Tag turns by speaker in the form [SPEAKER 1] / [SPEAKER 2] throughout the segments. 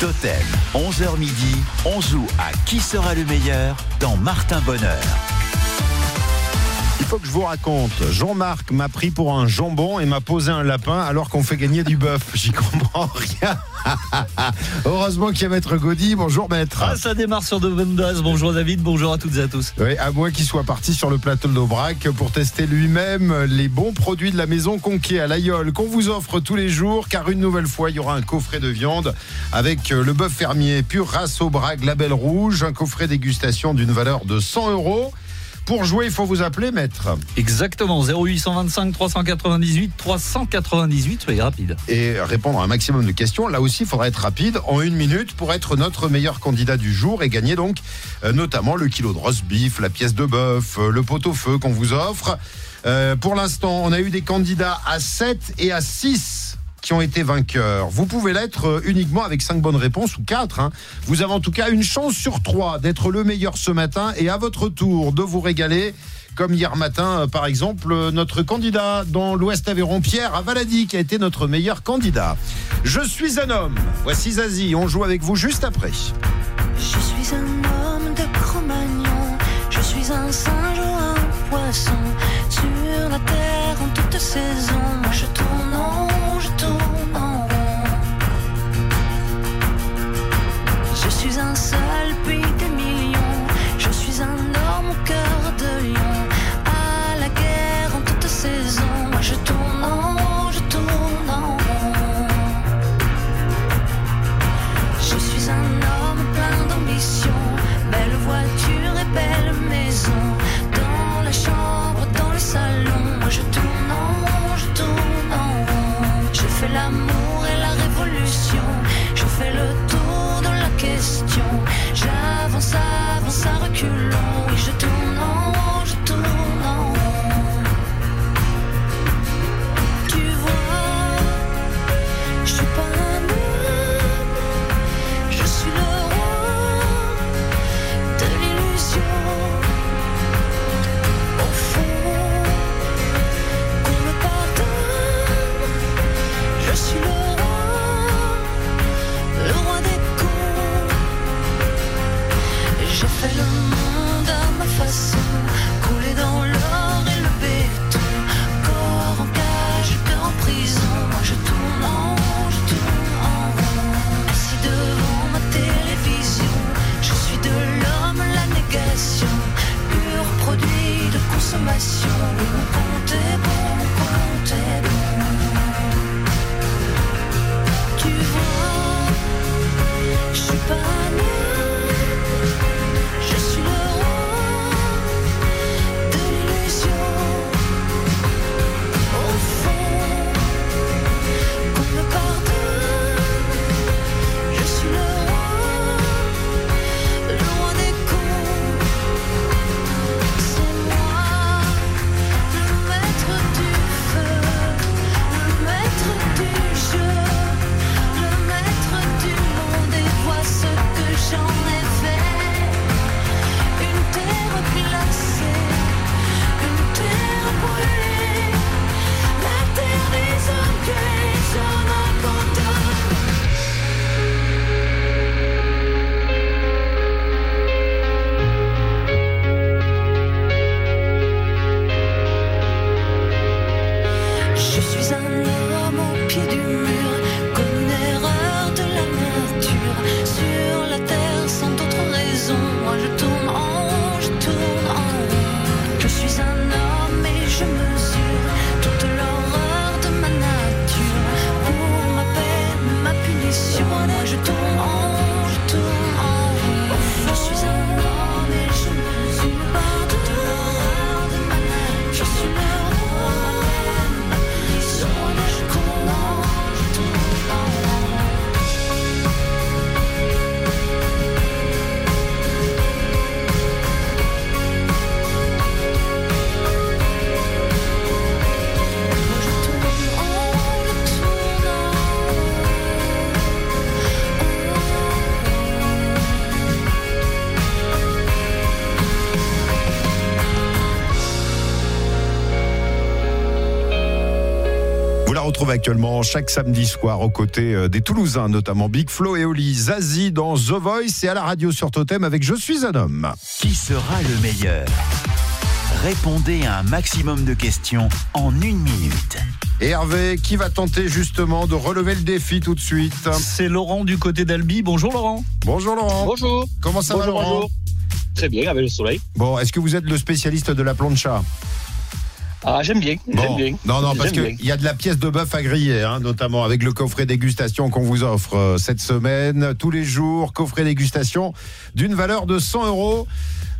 [SPEAKER 1] Totem, 11h midi, on joue à qui sera le meilleur dans Martin Bonheur.
[SPEAKER 2] Il faut que je vous raconte. Jean-Marc m'a pris pour un jambon et m'a posé un lapin alors qu'on fait gagner du bœuf. J'y comprends rien. Heureusement qu'il y a Maître Gaudy. Bonjour Maître.
[SPEAKER 3] Ah, ça démarre sur de bonnes bases. Bonjour David, bonjour à toutes et à tous.
[SPEAKER 2] Oui, à moins qu'il soit parti sur le plateau d'Aubrac pour tester lui-même les bons produits de la maison Conquet à l'Aïol qu'on vous offre tous les jours car une nouvelle fois il y aura un coffret de viande avec le bœuf fermier pur race Aubrac label rouge, un coffret dégustation d'une valeur de 100 euros. Pour jouer, il faut vous appeler, maître.
[SPEAKER 3] Exactement, 0825 398 398, soyez rapide.
[SPEAKER 2] Et répondre à un maximum de questions. Là aussi, il faudra être rapide en une minute pour être notre meilleur candidat du jour et gagner donc euh, notamment le kilo de roast beef, la pièce de bœuf, euh, le pot-au-feu qu'on vous offre. Euh, pour l'instant, on a eu des candidats à 7 et à 6 ont été vainqueurs. Vous pouvez l'être uniquement avec 5 bonnes réponses ou 4. Hein. Vous avez en tout cas une chance sur 3 d'être le meilleur ce matin et à votre tour de vous régaler. Comme hier matin, par exemple, notre candidat dans l'Ouest Aveyron, Pierre Avaladi, qui a été notre meilleur candidat. Je suis un homme. Voici Zazie. On joue avec vous juste après.
[SPEAKER 4] Je suis un homme de Cro-Magnon. Je suis un singe ou un poisson. Sur la terre en toute saison. Je tourne Je
[SPEAKER 2] retrouve actuellement chaque samedi soir aux côtés euh, des Toulousains, notamment Big Flo et Oli, Zazie dans The Voice et à la radio sur Totem avec Je suis un homme.
[SPEAKER 1] Qui sera le meilleur? Répondez à un maximum de questions en une minute.
[SPEAKER 2] Et Hervé, qui va tenter justement de relever le défi tout de suite?
[SPEAKER 3] C'est Laurent du côté d'Albi. Bonjour Laurent.
[SPEAKER 2] Bonjour Laurent.
[SPEAKER 5] Bonjour.
[SPEAKER 2] Comment ça va
[SPEAKER 5] bonjour,
[SPEAKER 2] Laurent?
[SPEAKER 5] bonjour. Très bien, avec le soleil.
[SPEAKER 2] Bon, est-ce que vous êtes le spécialiste de la plancha?
[SPEAKER 5] Ah, j'aime bien,
[SPEAKER 2] Bon.
[SPEAKER 5] j'aime bien.
[SPEAKER 2] Non, non, parce qu'il y a de la pièce de bœuf à griller, hein, notamment avec le coffret dégustation qu'on vous offre euh, cette semaine. Tous les jours, coffret dégustation d'une valeur de 100 euros.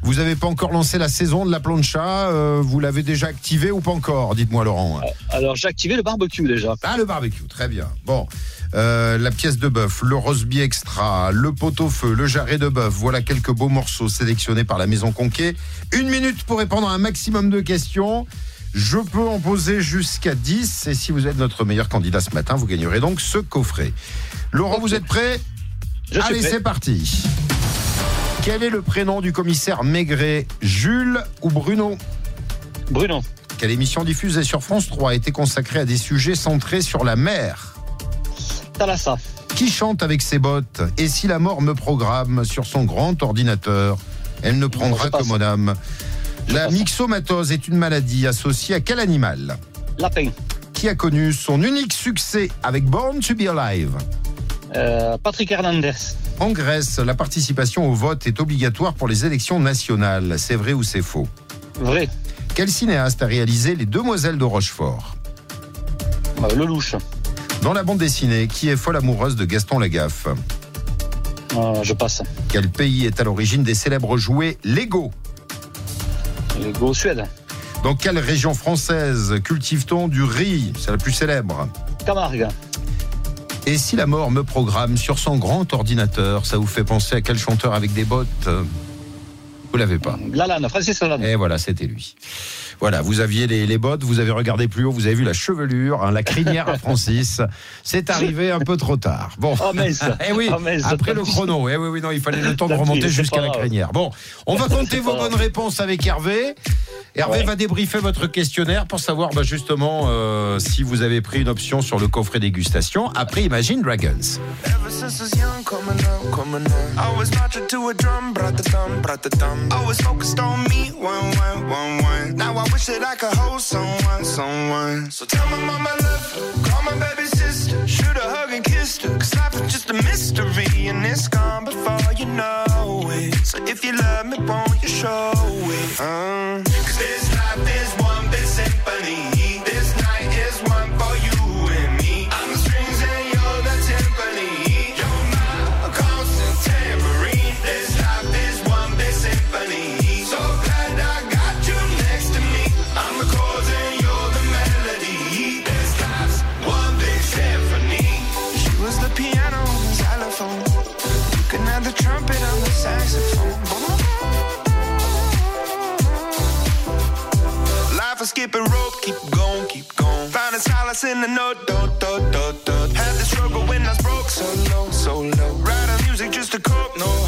[SPEAKER 2] Vous n'avez pas encore lancé la saison de la plancha. euh, vous l'avez déjà activé ou pas encore Dites-moi, Laurent?
[SPEAKER 5] Alors, j'ai activé le barbecue déjà.
[SPEAKER 2] Ah, le barbecue, très bien. Bon, euh, la pièce de bœuf, le rosby extra, le pot-au-feu, le jarret de bœuf. Voilà quelques beaux morceaux sélectionnés par la Maison Conquet. Une minute pour répondre à un maximum de questions. Je peux en poser jusqu'à 10. Et si vous êtes notre meilleur candidat ce matin, vous gagnerez donc ce coffret. Laurent, vous êtes prêt?
[SPEAKER 5] Je
[SPEAKER 2] Allez, c'est parti. Quel est le prénom du commissaire Maigret Jules ou Bruno?
[SPEAKER 5] Bruno,
[SPEAKER 2] Quelle émission diffusée sur France 3 a été consacrée à des sujets centrés sur la mer?
[SPEAKER 5] Thalassa,
[SPEAKER 2] Qui chante avec ses bottes? Et si la mort me programme sur son grand ordinateur Elle ne prendra que mon âme. La myxomatose est une maladie associée à quel animal
[SPEAKER 5] Lapin,
[SPEAKER 2] Qui a connu son unique succès avec Born to be Alive
[SPEAKER 5] euh, Patrick Hernandez,
[SPEAKER 2] En Grèce, la participation au vote est obligatoire pour les élections nationales. C'est vrai ou c'est faux
[SPEAKER 5] vrai,
[SPEAKER 2] Quel cinéaste a réalisé Les Demoiselles de Rochefort
[SPEAKER 5] Euh, Lelouch,
[SPEAKER 2] Dans la bande dessinée, qui est folle amoureuse de Gaston Lagaffe
[SPEAKER 5] Euh, je passe.
[SPEAKER 2] Quel pays est à l'origine des célèbres jouets Lego
[SPEAKER 5] Suède,
[SPEAKER 2] Dans quelle région française cultive-t-on du riz C'est la plus célèbre.
[SPEAKER 5] Camargue,
[SPEAKER 2] Et si la mort me programme sur son grand ordinateur, ça vous fait penser à quel chanteur avec des bottes? Vous l'avez pas.
[SPEAKER 5] Lalanne, Francis Lalanne.
[SPEAKER 2] Et voilà, c'était lui. Voilà, vous aviez les, les bottes, vous avez regardé plus haut, vous avez vu la chevelure, hein, la crinière à Francis. C'est arrivé un peu trop tard. Bon.
[SPEAKER 5] Oh
[SPEAKER 2] Eh oui,
[SPEAKER 5] Oh,
[SPEAKER 2] après le chrono. Eh oui, oui, non, il fallait le temps de remonter jusqu'à la crinière. Bon, on va compter vos bonnes réponses avec Hervé. Hervé
[SPEAKER 5] Ouais.
[SPEAKER 2] va débriefer votre questionnaire pour savoir bah, justement euh, si vous avez pris une option sur le coffret dégustation après Imagine Dragons.
[SPEAKER 6] Wish that I could hold someone, someone. So tell my mama I love her, call my baby sister, shoot a hug and kiss her. Cause life is just a mystery and it's gone before you know it. So if you love me, won't you show it? Uh, Cause this life is one big symphony. This night is one for you Life is skipping rope, keep going, keep going. Finding solace in the note. Had the struggle when I was broke, so low, so low. Writing music just to cope, no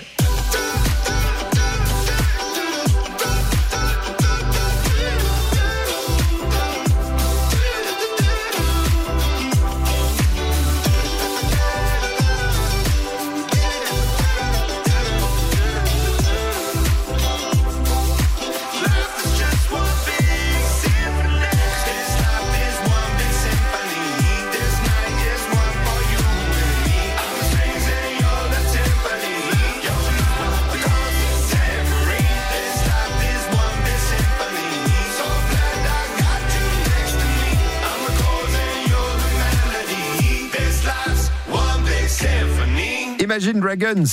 [SPEAKER 2] Dragons.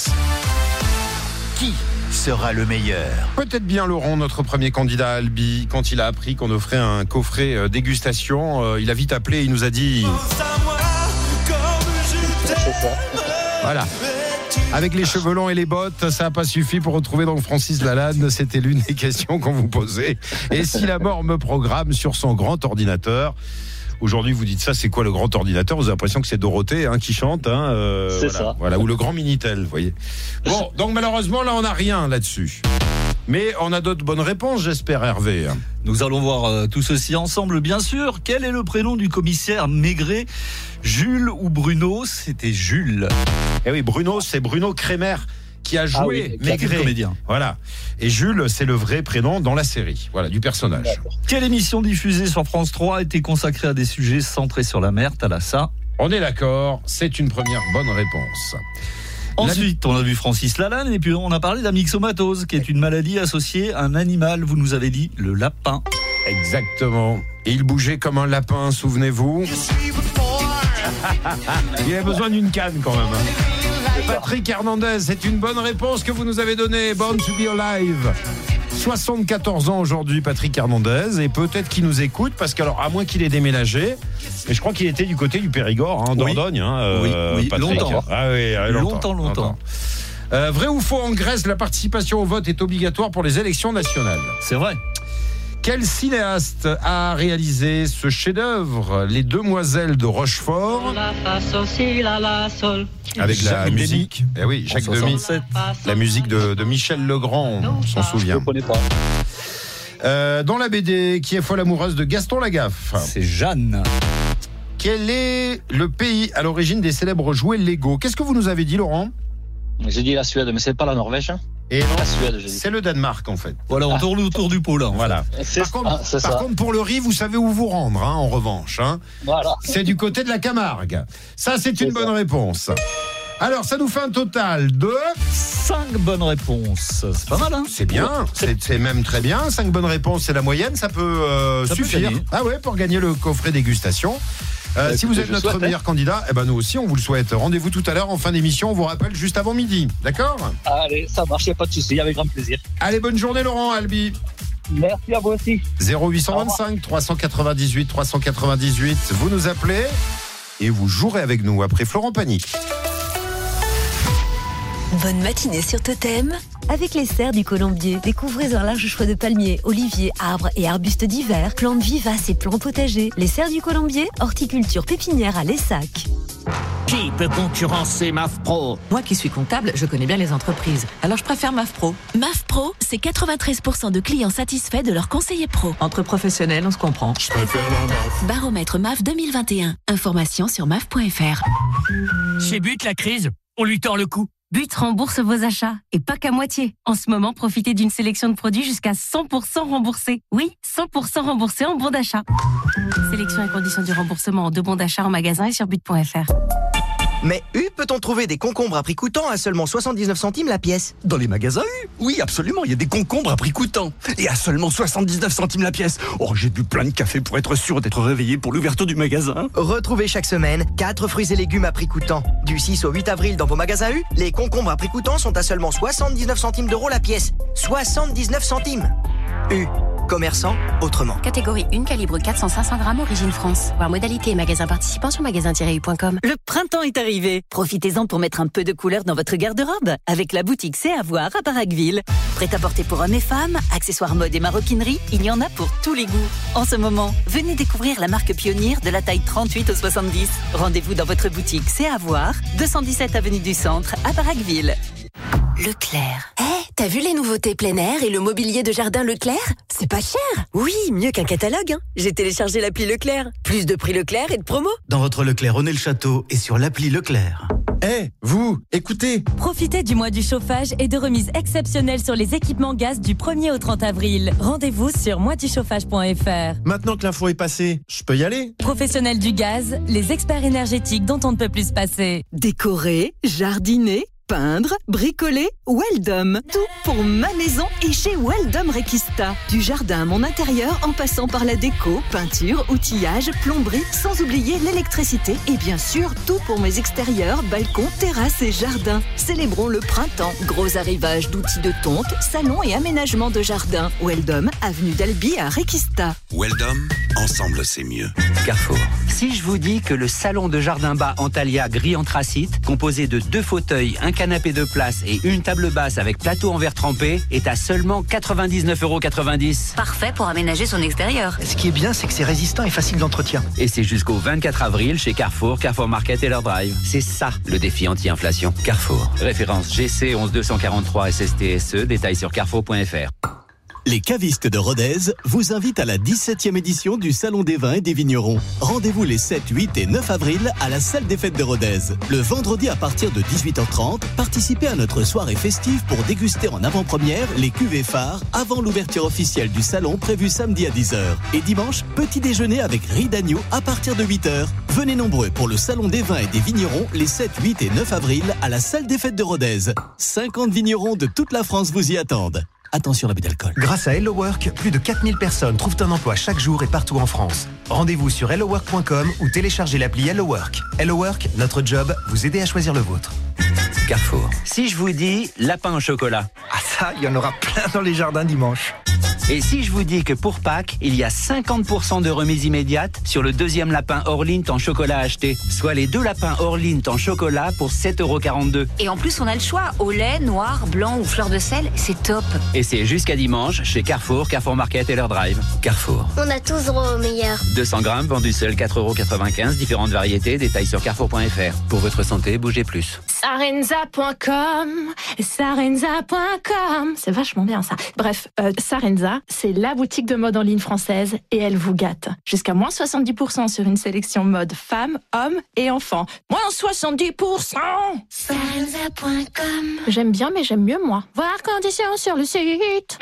[SPEAKER 1] Qui sera le meilleur
[SPEAKER 2] Peut-être bien Laurent, notre premier candidat à Albi, quand il a appris qu'on offrait un coffret euh, dégustation, euh, il a vite appelé, il nous a dit voilà. Avec les cheveux longs et les bottes, ça n'a pas suffi pour retrouver donc Francis Lalanne. C'était l'une des questions qu'on vous posait. Et si la mort me programme sur son grand ordinateur Aujourd'hui, vous dites ça, c'est quoi le grand ordinateur? Vous avez l'impression que c'est Dorothée hein, qui chante. Hein, euh,
[SPEAKER 5] C'est
[SPEAKER 2] voilà,
[SPEAKER 5] ça.
[SPEAKER 2] Voilà, ou le grand Minitel, vous voyez. Bon, donc malheureusement, là, on n'a rien là-dessus. Mais on a d'autres bonnes réponses, j'espère, Hervé.
[SPEAKER 3] Nous allons voir euh, tout ceci ensemble, bien sûr. Quel est le prénom du commissaire Maigret? Jules ou Bruno? C'était Jules.
[SPEAKER 2] Eh oui, Bruno, c'est Bruno Crémer qui a
[SPEAKER 5] Ah
[SPEAKER 2] joué
[SPEAKER 5] oui, qui a
[SPEAKER 3] fait le
[SPEAKER 2] Maigret.
[SPEAKER 3] comédien.
[SPEAKER 2] Voilà. Et Jules, c'est le vrai prénom dans la série. Voilà, du personnage.
[SPEAKER 3] Quelle émission diffusée sur France 3 était consacrée à des sujets centrés sur la mer Thalassa?
[SPEAKER 2] On est d'accord, c'est une première bonne réponse.
[SPEAKER 3] Ensuite, on a vu Francis Lalanne et puis on a parlé de la myxomatose, qui est une maladie associée à un animal. Vous nous avez dit le lapin.
[SPEAKER 2] Exactement. Et il bougeait comme un lapin, souvenez-vous. Il a besoin d'une canne quand même. Hein. Patrick Hernandez, c'est une bonne réponse que vous nous avez donnée. Born to be alive. 74 ans aujourd'hui, Patrick Hernandez, et peut-être qu'il nous écoute, parce qu'alors, à moins qu'il ait déménagé, mais je crois qu'il était du côté du Périgord, hein,
[SPEAKER 3] Oui.
[SPEAKER 2] Dordogne, hein, euh,
[SPEAKER 3] Oui, oui,
[SPEAKER 2] Patrick.
[SPEAKER 3] longtemps.
[SPEAKER 2] Ah oui, ah,
[SPEAKER 3] Longtemps, longtemps.
[SPEAKER 2] Euh, vrai ou faux, en Grèce, la participation au vote est obligatoire pour les élections nationales?
[SPEAKER 3] C'est vrai.
[SPEAKER 2] Quel cinéaste a réalisé ce chef-d'œuvre, Les Demoiselles de Rochefort,
[SPEAKER 7] La fa sol si la la sol.
[SPEAKER 2] avec la
[SPEAKER 3] Jacques
[SPEAKER 2] musique Eh oui, Jacques Demy.
[SPEAKER 3] 67.
[SPEAKER 2] La musique de, de Michel Legrand, on s'en
[SPEAKER 5] Je
[SPEAKER 2] souvient.
[SPEAKER 5] connais pas.
[SPEAKER 2] Euh, dans la BD, qui est folle amoureuse de Gaston Lagaffe
[SPEAKER 3] C'est Jeanne.
[SPEAKER 2] Quel est le pays à l'origine des célèbres jouets Lego? Qu'est-ce que vous nous avez dit, Laurent?
[SPEAKER 5] J'ai dit la Suède, mais c'est pas la Norvège.
[SPEAKER 2] Et non,
[SPEAKER 5] dit.
[SPEAKER 2] c'est le Danemark en fait.
[SPEAKER 3] Voilà, on tourne autour du pot là. en
[SPEAKER 2] Voilà. Par, contre,
[SPEAKER 5] ah,
[SPEAKER 2] par pour le riz, vous savez où vous rendre, hein, en revanche. hein.
[SPEAKER 5] Voilà.
[SPEAKER 2] C'est du côté de la Camargue. Ça, c'est une bonne réponse. Alors, ça nous fait un total de...
[SPEAKER 3] fait. Cinq bonnes réponses. C'est pas mal, hein
[SPEAKER 2] C'est bien, c'est même très bien. Cinq bonnes réponses, c'est la moyenne, ça peut euh,
[SPEAKER 3] Ça
[SPEAKER 2] suffire. ah ouais, pour gagner le coffret dégustation. Euh,
[SPEAKER 5] Bah,
[SPEAKER 2] si vous êtes notre
[SPEAKER 5] souhaite, hein.
[SPEAKER 2] meilleur candidat, eh ben nous aussi on vous le souhaite. Rendez-vous tout à l'heure en fin d'émission, on vous rappelle juste avant midi. D'accord?
[SPEAKER 5] Allez, ça marche, y a pas de souci, avec grand plaisir.
[SPEAKER 2] Allez, bonne journée Laurent Albi.
[SPEAKER 5] Merci à vous aussi.
[SPEAKER 2] 0825 398 398. Vous nous appelez et vous jouerez avec nous après Florent Pagny.
[SPEAKER 8] Bonne matinée sur Totem. Avec les serres du Colombier, découvrez un large choix de palmiers, oliviers, arbres et arbustes divers, plantes vivaces et plantes potagers. Les serres du Colombier, horticulture pépinière à Lessac.
[SPEAKER 9] Qui peut concurrencer MAF Pro
[SPEAKER 10] Moi qui suis comptable, je connais bien les entreprises. Alors je préfère MAF Pro.
[SPEAKER 11] MAF Pro, c'est 93% de clients satisfaits de leur conseiller pro.
[SPEAKER 10] Entre professionnels, on se comprend.
[SPEAKER 11] Baromètre MAF 2021. Information sur MAF.fr.
[SPEAKER 9] Chez But, la crise, on lui tord le cou.
[SPEAKER 12] But rembourse vos achats et pas qu'à moitié. En ce moment, profitez d'une sélection de produits jusqu'à 100% remboursés. Oui, 100% remboursés en bon d'achat. Sélection et conditions du remboursement en deux bons d'achat en magasin et sur but.fr.
[SPEAKER 13] Mais U, peut-on trouver des concombres à prix coûtant à seulement 79 centimes la pièce
[SPEAKER 14] Dans les magasins U Oui, absolument, il y a des concombres à prix coûtant. Et à seulement 79 centimes la pièce. Oh, j'ai bu plein de café pour être sûr d'être réveillé pour l'ouverture du magasin.
[SPEAKER 13] Retrouvez chaque semaine 4 fruits et légumes à prix coûtant. Du 6 au 8 avril dans vos magasins U, les concombres à prix coûtant sont à seulement 79 centimes d'euros la pièce. 79 centimes U, commerçant autrement.
[SPEAKER 12] Catégorie 1, calibre 400-500 grammes, origine France. Voir modalité et magasin participant sur magasin-u.com.
[SPEAKER 8] Le printemps est arrivé. Profitez-en pour mettre un peu de couleur dans votre garde-robe avec la boutique C'est à voir à Paragueville. Prêt à porter pour hommes et femmes, accessoires mode et maroquinerie, il y en a pour tous les goûts. En ce moment, venez découvrir la marque pionnière de la taille 38 au 70. Rendez-vous dans votre boutique C'est à voir, 217 avenue du Centre à Paragueville.
[SPEAKER 11] Leclerc. Eh, t'as vu les nouveautés plein air et le mobilier de jardin Leclerc? C'est pas cher
[SPEAKER 8] Oui, mieux qu'un catalogue. hein. J'ai téléchargé l'appli Leclerc. Plus de prix Leclerc et de promo.
[SPEAKER 1] Dans votre Leclerc, on est le château et sur l'appli Leclerc.
[SPEAKER 14] Eh, vous, écoutez.
[SPEAKER 12] Profitez du mois du chauffage et de remises exceptionnelles sur les équipements gaz du 1er au 30 avril. Rendez-vous sur moisduchauffage.fr.
[SPEAKER 14] Maintenant que l'info est passée, je peux y aller?
[SPEAKER 12] Professionnels du gaz, les experts énergétiques dont on ne peut plus se passer.
[SPEAKER 8] Décorer, jardiner,
[SPEAKER 15] peindre, bricoler, Weldom. Tout pour ma maison et chez Weldom Requista. Du jardin à mon intérieur en passant par la déco, peinture, outillage, plomberie, sans oublier l'électricité et bien sûr tout pour mes extérieurs, balcons, terrasses et jardins. Célébrons le printemps. Gros arrivage d'outils de tonte, salon et aménagement de jardin. Weldom, avenue d'Albi à Requista.
[SPEAKER 16] Weldom, ensemble c'est mieux.
[SPEAKER 17] Carrefour. Si je vous dis que le salon de jardin bas Antalya gris anthracite, composé de deux fauteuils, un canapé de place et une table basse avec plateau en verre trempé, est à seulement 99,90 euros.
[SPEAKER 18] Parfait pour aménager son extérieur.
[SPEAKER 13] Ce qui est bien, c'est que c'est résistant et facile d'entretien.
[SPEAKER 17] Et c'est jusqu'au 24 avril chez Carrefour, Carrefour Market et leur drive. C'est ça le défi anti-inflation. Carrefour. Référence GC 11243 SSTSE. Détails sur carrefour.fr.
[SPEAKER 19] Les cavistes de Rodez vous invitent à la 17e édition du Salon des vins et des vignerons. Rendez-vous les 7, 8 et 9 avril à la salle des fêtes de Rodez. Le vendredi à partir de 18h30, participez à notre soirée festive pour déguster en avant-première les cuvées phares avant l'ouverture officielle du salon prévue samedi à 10h. Et dimanche, petit déjeuner avec riz d'agneau à partir de 8h. Venez nombreux pour le Salon des vins et des vignerons les 7, 8 et 9 avril à la salle des fêtes de Rodez. 50 vignerons de toute la France vous y attendent. Attention à l'abus d'alcool.
[SPEAKER 20] Grâce à Hello Work, plus de 4000 personnes trouvent un emploi chaque jour et partout en France. Rendez-vous sur hellowork.com ou téléchargez l'appli Hello Work. Hello Work, notre job, vous aider à choisir le vôtre.
[SPEAKER 17] Carrefour. Si je vous dis lapin au chocolat.
[SPEAKER 13] Ah ça, il y en aura plein dans les jardins dimanche.
[SPEAKER 17] Et si je vous dis que pour Pâques, il y a 50% de remise immédiate sur le deuxième lapin Orlint en chocolat acheté, soit les deux lapins Orlint en chocolat pour 7,42€.
[SPEAKER 18] Et en plus, on a le choix au lait, noir, blanc ou fleur de sel. C'est top.
[SPEAKER 17] Et c'est jusqu'à dimanche chez Carrefour, Carrefour Market et leur drive. Carrefour.
[SPEAKER 21] On a tous droit au meilleur.
[SPEAKER 17] 200 grammes vendus seuls 4,95€, différentes variétés, détails sur carrefour.fr. Pour votre santé, bougez plus.
[SPEAKER 22] Sarenza.com, Sarenza.com, c'est vachement bien ça. Bref, euh, Sarenza, c'est la boutique de mode en ligne française et elle vous gâte. Jusqu'à moins 70% sur une sélection mode femmes, hommes et enfants. Moins 70%
[SPEAKER 21] Sarenza.com
[SPEAKER 22] J'aime bien mais j'aime mieux moi. Voir conditions sur le site.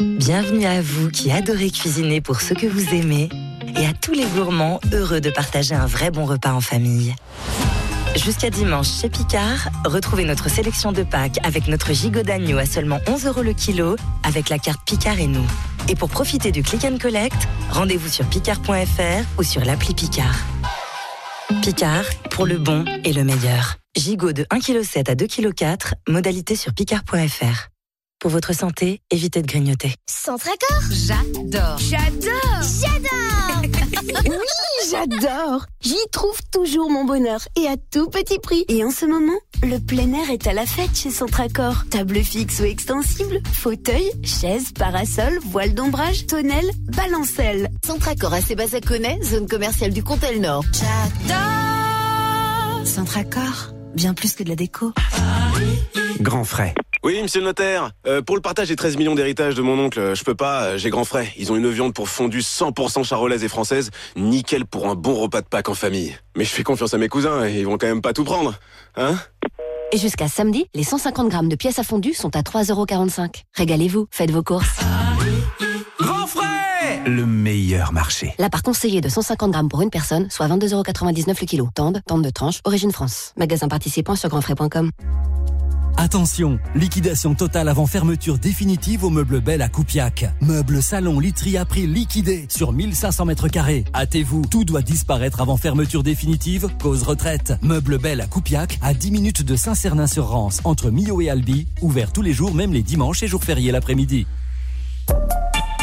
[SPEAKER 23] Bienvenue à vous qui adorez cuisiner pour ceux que vous aimez et à tous les gourmands heureux de partager un vrai bon repas en famille. Jusqu'à dimanche chez Picard, retrouvez notre sélection de Pâques avec notre gigot d'agneau à seulement 11 euros le kilo avec la carte Picard et nous. Et pour profiter du click and collect, rendez-vous sur picard.fr ou sur l'appli Picard. Picard, pour le bon et le meilleur. Gigot de 1,7 kg à 2,4 kg, modalité sur picard.fr. Pour votre santé, évitez de grignoter.
[SPEAKER 21] Centre Accord
[SPEAKER 18] J'adore.
[SPEAKER 21] J'adore J'adore
[SPEAKER 15] Oui, j'adore J'y trouve toujours mon bonheur et à tout petit prix. Et en ce moment, le plein air est à la fête chez Centracor. Table fixe ou extensible, fauteuil, chaise, parasol, voile d'ombrage, tonnelle, balancelle.
[SPEAKER 24] Centracor à Sébazaconais, zone commerciale du Comtel Nord.
[SPEAKER 15] J'adore Centracor, bien plus que de la déco.
[SPEAKER 25] Grand frais.
[SPEAKER 26] Oui, monsieur le notaire. Euh, pour le partage des 13 millions d'héritage de mon oncle, je peux pas, euh, j'ai grand frais. Ils ont une viande pour fondue 100% charolaise et française, nickel pour un bon repas de Pâques en famille. Mais je fais confiance à mes cousins, ils vont quand même pas tout prendre. Hein?
[SPEAKER 18] Et jusqu'à samedi, les 150 grammes de pièces à fondu sont à 3,45€. Régalez-vous, faites vos courses.
[SPEAKER 25] Le meilleur marché.
[SPEAKER 18] Là par conseiller de 150 grammes pour une personne, soit 22,99€ le kilo. Tende, tente de tranche, origine France. Magasin participant sur grandfrais.com.
[SPEAKER 19] Attention, liquidation totale avant fermeture définitive au meuble Belle à Coupiac. Meuble salon literie à prix liquidé sur 1500 mètres carrés. Hâtez-vous, tout doit disparaître avant fermeture définitive, cause retraite. Meuble Belle à Coupiac, à 10 minutes de Saint-Cernin-sur-Rance, entre Millau et Albi, ouvert tous les jours, même les dimanches et jours fériés l'après-midi.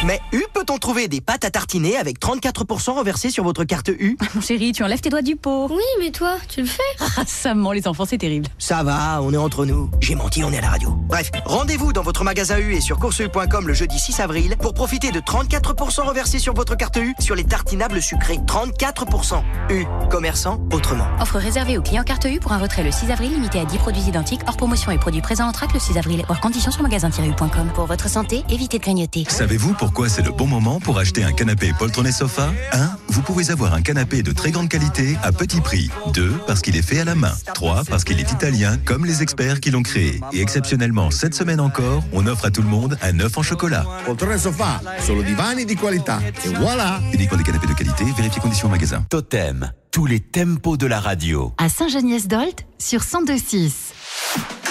[SPEAKER 13] Mais U peut-on trouver des pâtes à tartiner avec 34% reversés sur votre carte U
[SPEAKER 12] Mon chéri, tu enlèves tes doigts du pot.
[SPEAKER 21] Oui, mais toi, tu le fais
[SPEAKER 12] Ah, ça ment, les enfants, c'est terrible.
[SPEAKER 13] Ça va, on est entre nous. J'ai menti, on est à la radio. Bref, rendez-vous dans votre magasin U et sur courseu.com le jeudi 6 avril pour profiter de 34% reversés sur votre carte U sur les tartinables sucrés. 34%. U, commerçant autrement.
[SPEAKER 18] Offre réservée aux clients carte U pour un retrait le 6 avril limité à 10 produits identiques hors promotion et produits présents en track le 6 avril. Hors conditions sur magasin-u.com. Pour votre santé, évitez de grignoter.
[SPEAKER 27] Savez-vous pourquoi c'est le bon moment pour acheter un canapé poltron et sofa 1. Vous pouvez avoir un canapé de très grande qualité à petit prix. 2. Parce qu'il est fait à la main. 3. Parce qu'il est italien comme les experts qui l'ont créé. Et exceptionnellement, cette semaine encore, on offre à tout le monde un œuf en chocolat.
[SPEAKER 28] Poltrone sofa, solo divani di qualità. Et voilà
[SPEAKER 27] Uniquement des canapés de qualité, vérifiez conditions en magasin.
[SPEAKER 1] Totem, tous les tempos de la radio.
[SPEAKER 29] À Saint-Geniès-d'Olt sur 1026.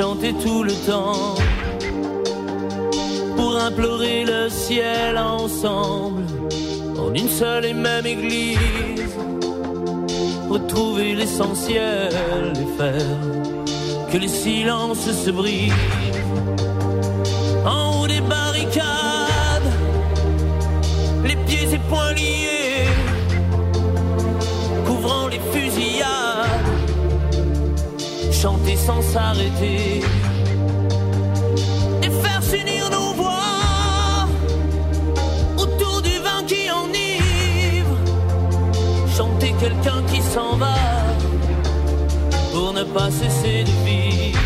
[SPEAKER 30] chanter tout le temps pour implorer le ciel ensemble en une seule et même église. Retrouver l'essentiel et faire que les silences se brisent en haut des barricades, les pieds et poings liés, couvrant les fusillades chanter sans s'arrêter et faire s'unir nos voix autour du vin qui enivre. Chanter quelqu'un qui s'en va pour ne pas cesser de vivre.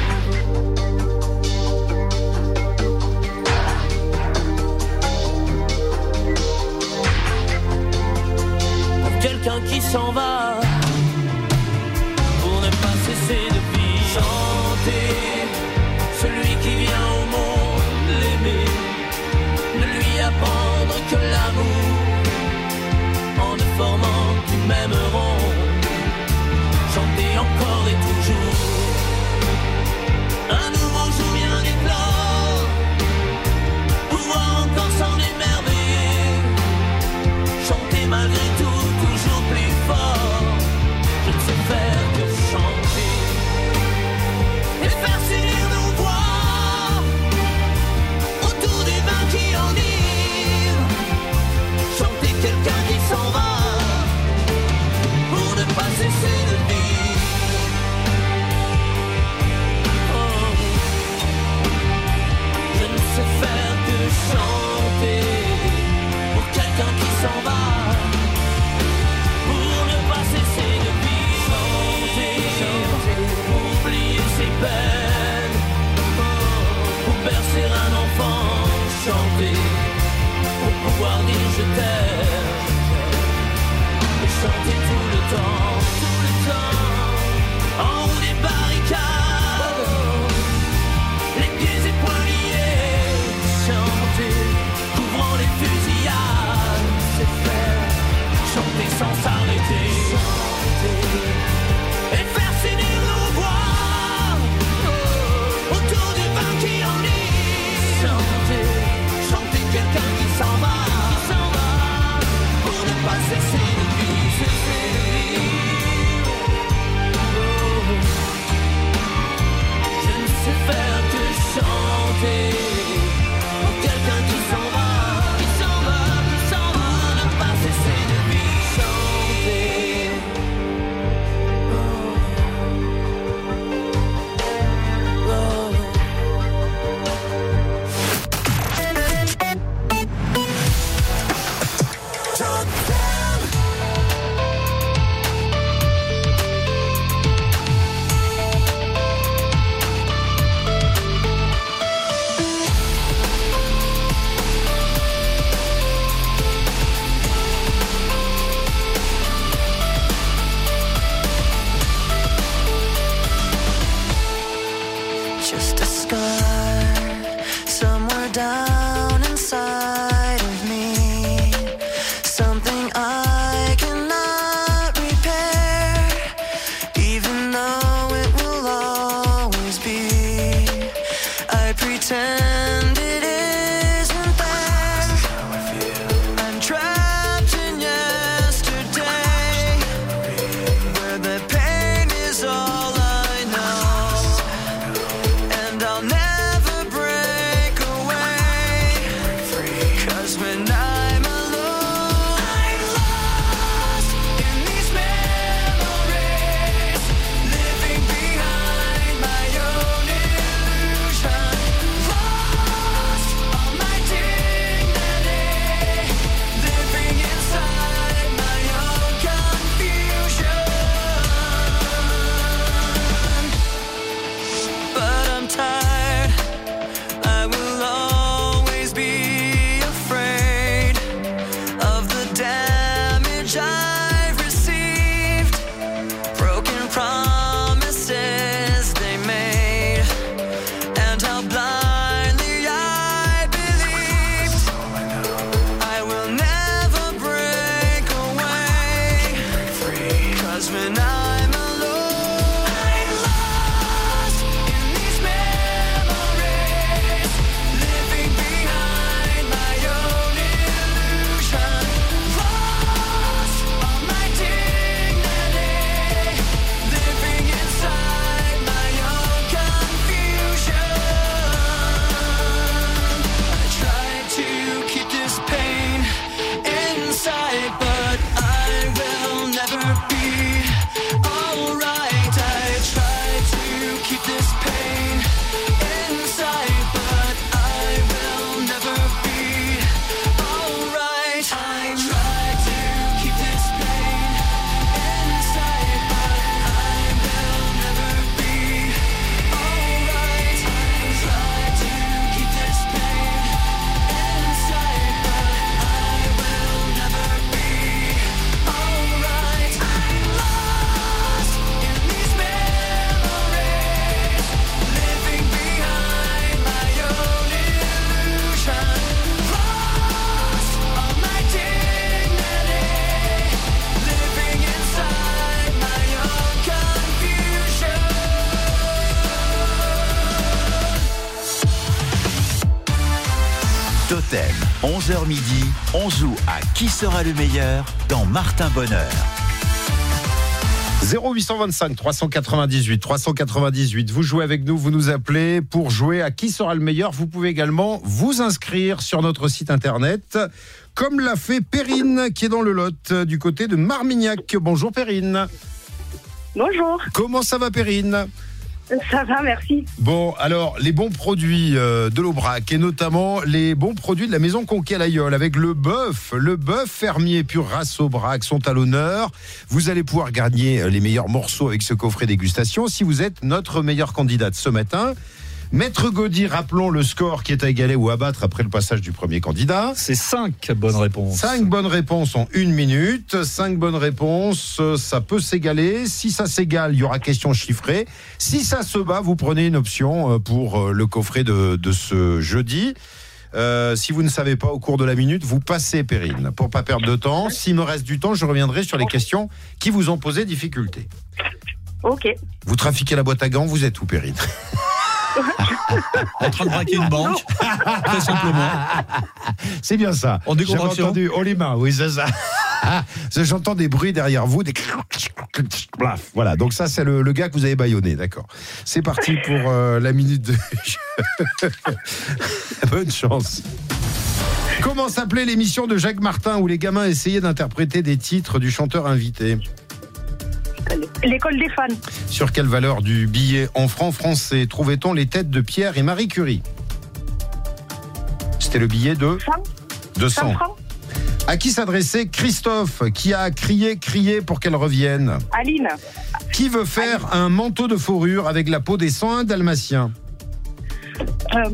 [SPEAKER 30] Quelqu'un qui s'en va celui qui vient au monde l'aimer, ne lui apprendre que l'amour en ne formant qu'une même ronde. sans
[SPEAKER 31] ça. On joue à Qui sera le meilleur dans Martin Bonheur.
[SPEAKER 2] 0825 398 398. Vous jouez avec nous, vous nous appelez pour jouer à qui sera le meilleur. Vous pouvez également vous inscrire sur notre site internet, comme l'a fait Perrine qui est dans le Lot du côté de Marmignac. Bonjour Perrine.
[SPEAKER 32] Bonjour.
[SPEAKER 2] Comment ça va Perrine?
[SPEAKER 32] Ça va, merci.
[SPEAKER 2] Bon, alors, les bons produits euh, de l'Aubrac et notamment les bons produits de la maison Conquet à avec le bœuf, le bœuf fermier pure race Aubrac sont à l'honneur. Vous allez pouvoir gagner euh, les meilleurs morceaux avec ce coffret dégustation si vous êtes notre meilleure candidate ce matin. Maître Gaudy, rappelons le score qui est à égaler ou à battre après le passage du premier candidat.
[SPEAKER 3] C'est 5 bonnes réponses.
[SPEAKER 2] 5 bonnes réponses en une minute. 5 bonnes réponses, euh, ça peut s'égaler. Si ça s'égale, il y aura question chiffrée. Si ça se bat, vous prenez une option euh, pour euh, le coffret de, de ce jeudi. Euh, si vous ne savez pas au cours de la minute, vous passez, Perrine, pour pas perdre de temps. S'il me reste du temps, je reviendrai sur les questions qui vous ont posé difficulté.
[SPEAKER 32] Ok.
[SPEAKER 2] Vous trafiquez la boîte à gants, vous êtes où, Perrine?
[SPEAKER 3] En train de braquer une banque, très simplement.
[SPEAKER 2] C'est bien ça.
[SPEAKER 3] En décontraction.
[SPEAKER 2] Entendu, les mains, oui, c'est ça. J'entends des bruits derrière vous, des Blaf. Voilà, donc ça, c'est le, le gars que vous avez baïonné, d'accord. C'est parti pour euh, la minute de. Bonne chance. Comment s'appelait l'émission de Jacques Martin où les gamins essayaient d'interpréter des titres du chanteur invité?
[SPEAKER 32] L'école des fans.
[SPEAKER 2] Sur quelle valeur du billet en francs français trouvait-on les têtes de Pierre et Marie Curie? C'était le billet de 200.
[SPEAKER 32] francs.
[SPEAKER 2] À qui s'adressait Christophe qui a crié, crié pour qu'elle revienne?
[SPEAKER 32] Aline.
[SPEAKER 2] Qui veut faire un manteau de fourrure avec la peau des 101 dalmatiens?
[SPEAKER 32] Euh,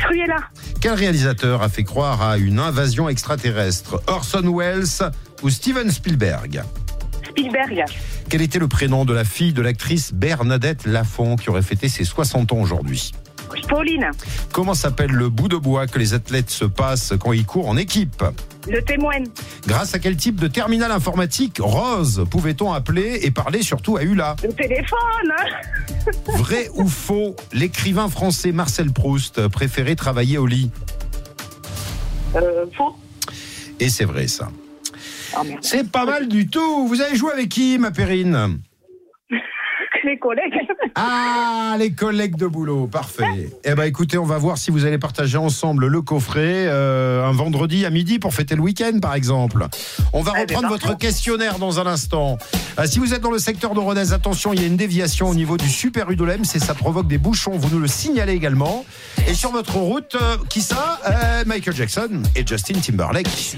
[SPEAKER 32] Cruella.
[SPEAKER 2] Quel réalisateur a fait croire à une invasion extraterrestre? Orson Welles ou Steven Spielberg?
[SPEAKER 32] Spielberg.
[SPEAKER 2] Quel était le prénom de la fille de l'actrice Bernadette Lafont qui aurait fêté ses 60 ans aujourd'hui?
[SPEAKER 32] Pauline.
[SPEAKER 2] Comment s'appelle le bout de bois que les athlètes se passent quand ils courent en équipe?
[SPEAKER 32] Le témoin.
[SPEAKER 2] Grâce à quel type de terminal informatique Rose pouvait-on appeler et parler surtout à Hula?
[SPEAKER 32] Le téléphone.
[SPEAKER 2] Vrai ou faux, l'écrivain français Marcel Proust préférait travailler au lit?
[SPEAKER 32] Euh, faux.
[SPEAKER 2] Et c'est vrai ça.
[SPEAKER 32] Oh.
[SPEAKER 2] C'est pas mal du tout. Vous avez joué avec qui, ma Périne
[SPEAKER 32] Les collègues.
[SPEAKER 2] Ah, les collègues de boulot, parfait. Eh ben, écoutez, on va voir si vous allez partager ensemble le coffret euh, un vendredi à midi pour fêter le week-end, par exemple. On va
[SPEAKER 32] Eh ben,
[SPEAKER 2] reprendre votre questionnaire dans un instant. Euh, si vous êtes dans le secteur de Rodez, attention, il y a une déviation au niveau du Super Udolem, c'est ça provoque des bouchons. Vous nous le signalez également. Et sur votre route, euh, qui ça? Michael Jackson et Justin Timberlake.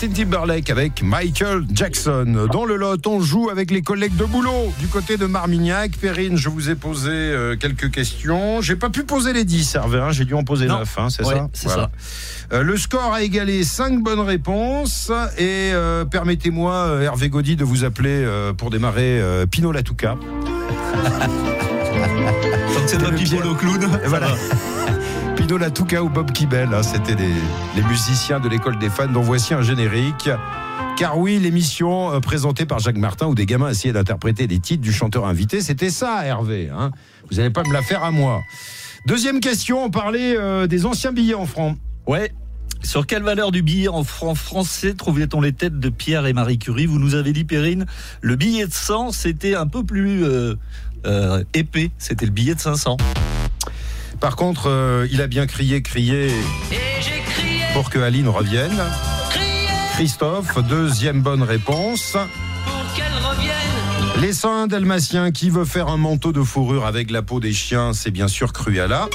[SPEAKER 2] Justin Timberlake avec Michael Jackson. Dans le lot, on joue avec les collègues de boulot du côté de Marmignac. Perrine, je vous ai posé euh, quelques questions. J'ai pas pu poser les 10, Hervé. hein, J'ai dû en poser
[SPEAKER 3] Non.
[SPEAKER 2] 9, hein, c'est
[SPEAKER 3] Ouais,
[SPEAKER 2] ça
[SPEAKER 3] c'est ça.
[SPEAKER 2] Euh, le score a égalé 5 bonnes réponses. Et euh, permettez-moi, Hervé Gaudy, de vous appeler euh, pour démarrer euh, Pino Latouka.
[SPEAKER 3] Comme c'est pas Pipo le clown.
[SPEAKER 2] Et Pino Latouka ou Bob Kibel, hein, c'était les, musiciens de l'école des fans dont voici un générique. Car oui, l'émission euh, présentée par Jacques Martin où des gamins essayaient d'interpréter les titres du chanteur invité, c'était ça, Hervé. hein. Vous n'allez pas me la faire à moi. Deuxième question, on parlait euh, des anciens billets en francs.
[SPEAKER 3] Ouais. Sur quelle valeur du billet en francs français trouvait-on les têtes de Pierre et Marie Curie? Vous nous avez dit, Perrine, le billet de 100, c'était un peu plus euh, épais. C'était le billet de 500.
[SPEAKER 2] Par contre, euh, il a bien crié, crié pour que Aline revienne. Christophe, deuxième bonne réponse. Les 101 dalmatiens, qui veut faire un manteau de fourrure avec la peau des chiens, c'est bien sûr Cruella.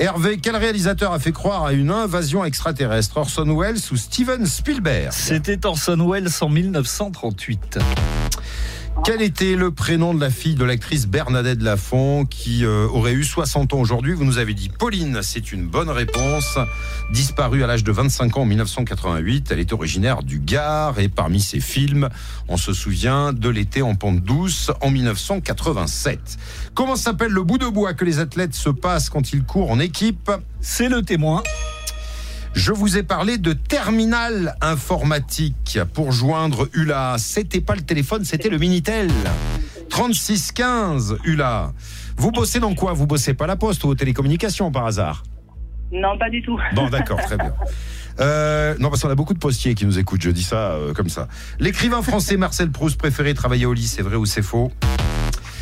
[SPEAKER 2] Hervé, quel réalisateur a fait croire à une invasion extraterrestre? Orson Welles ou Steven Spielberg?
[SPEAKER 3] C'était Orson Welles en 1938.
[SPEAKER 2] Quel était le prénom de la fille de l'actrice Bernadette Lafont qui euh, aurait eu 60 ans aujourd'hui? Vous nous avez dit Pauline, c'est une bonne réponse. Disparue à l'âge de 25 ans en 1988, elle est originaire du Gard et parmi ses films, on se souvient de l'été en pente douce en 1987. Comment s'appelle le bout de bois que les athlètes se passent quand ils courent en équipe?
[SPEAKER 3] C'est le témoin.
[SPEAKER 2] Je vous ai parlé de terminal informatique pour joindre ULA. C'était pas le téléphone, c'était le Minitel. 3615 ULA. Vous bossez dans quoi? Vous bossez pas à la poste ou aux télécommunications par hasard?
[SPEAKER 32] Non, pas du tout.
[SPEAKER 2] Bon, d'accord, très bien. Euh, non, parce qu'on a beaucoup de postiers qui nous écoutent, je dis ça euh, comme ça. L'écrivain français Marcel Proust préférait travailler au lit, c'est vrai ou c'est faux?